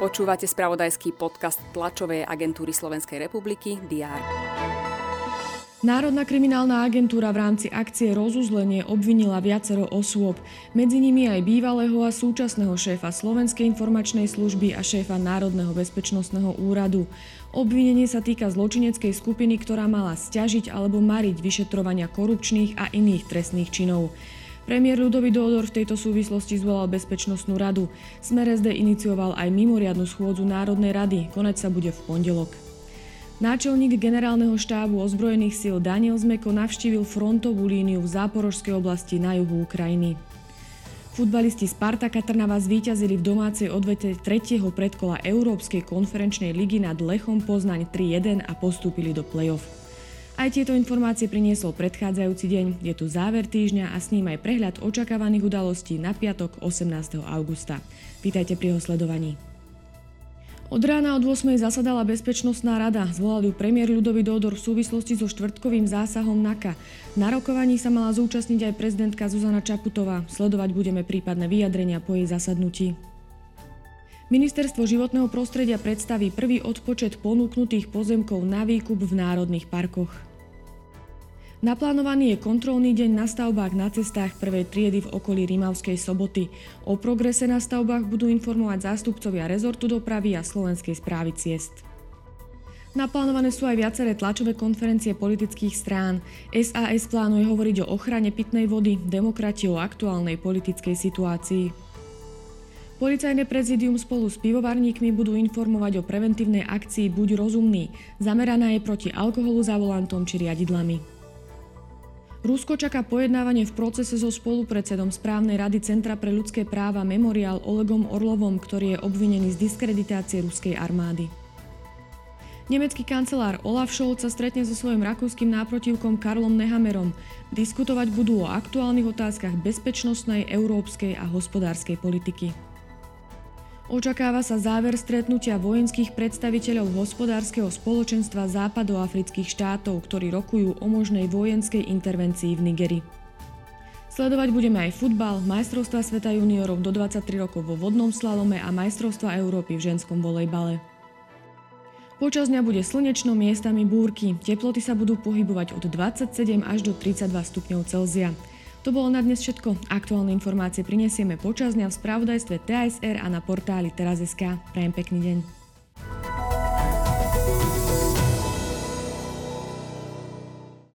Počúvate spravodajský podcast tlačovej agentúry Slovenskej republiky DR. Národná kriminálna agentúra v rámci akcie Rozuzlenie obvinila viacero osôb, medzi nimi aj bývalého a súčasného šéfa Slovenskej informačnej služby a šéfa Národného bezpečnostného úradu. Obvinenie sa týka zločineckej skupiny, ktorá mala stiažiť alebo mariť vyšetrovania korupčných a iných trestných činov. Premiér Ľudový Dódor v tejto súvislosti zvolal Bezpečnostnú radu. Smer SD inicioval aj mimoriadnu schôdzu Národnej rady. Konec sa bude v pondelok. Náčelník generálneho štábu ozbrojených síl Daniel Zmeko navštívil frontovú líniu v záporožskej oblasti na juhu Ukrajiny. Futbalisti Spartaka Trnava zvíťazili v domácej odvete tretieho predkola Európskej konferenčnej ligy nad Lechom Poznaň 3-1 a postúpili do play-off. Aj tieto informácie priniesol predchádzajúci deň. Je tu záver týždňa a s ním aj prehľad očakávaných udalostí na piatok 18. augusta. Vítajte pri sledovaní. Od rána od 8. zasadala Bezpečnostná rada. Zvolal ju premiér Ľudový Dódor v súvislosti so štvrtkovým zásahom NAKA. Na rokovaní sa mala zúčastniť aj prezidentka Zuzana Čaputová. Sledovať budeme prípadné vyjadrenia po jej zasadnutí. Ministerstvo životného prostredia predstaví prvý odpočet ponúknutých pozemkov na výkup v národných parkoch. Naplánovaný je kontrolný deň na stavbách na cestách prvej triedy v okolí Rímavskej soboty. O progrese na stavbách budú informovať zástupcovia rezortu dopravy a Slovenskej správy ciest. Naplánované sú aj viaceré tlačové konferencie politických strán. SAS plánuje hovoriť o ochrane pitnej vody, demokrati o aktuálnej politickej situácii. Policajné prezidium spolu s pivovarníkmi budú informovať o preventívnej akcii Buď rozumný. Zameraná je proti alkoholu za volantom či riadidlami. Rusko čaká pojednávanie v procese so spolupredsedom správnej rady Centra pre ľudské práva Memorial Olegom Orlovom, ktorý je obvinený z diskreditácie ruskej armády. Nemecký kancelár Olaf Scholz sa stretne so svojím rakúskym náprotivkom Karlom Nehamerom. Diskutovať budú o aktuálnych otázkach bezpečnostnej, európskej a hospodárskej politiky. Očakáva sa záver stretnutia vojenských predstaviteľov hospodárskeho spoločenstva západoafrických štátov, ktorí rokujú o možnej vojenskej intervencii v Nigeri. Sledovať budeme aj futbal, majstrovstva sveta juniorov do 23 rokov vo vodnom slalome a majstrovstva Európy v ženskom volejbale. Počas dňa bude slnečno, miestami búrky. Teploty sa budú pohybovať od 27 až do 32 stupňov Celzia. To bolo na dnes všetko. Aktuálne informácie prinesieme počas dňa v spravodajstve TSR a na portáli teraz.sk. Prajem pekný deň.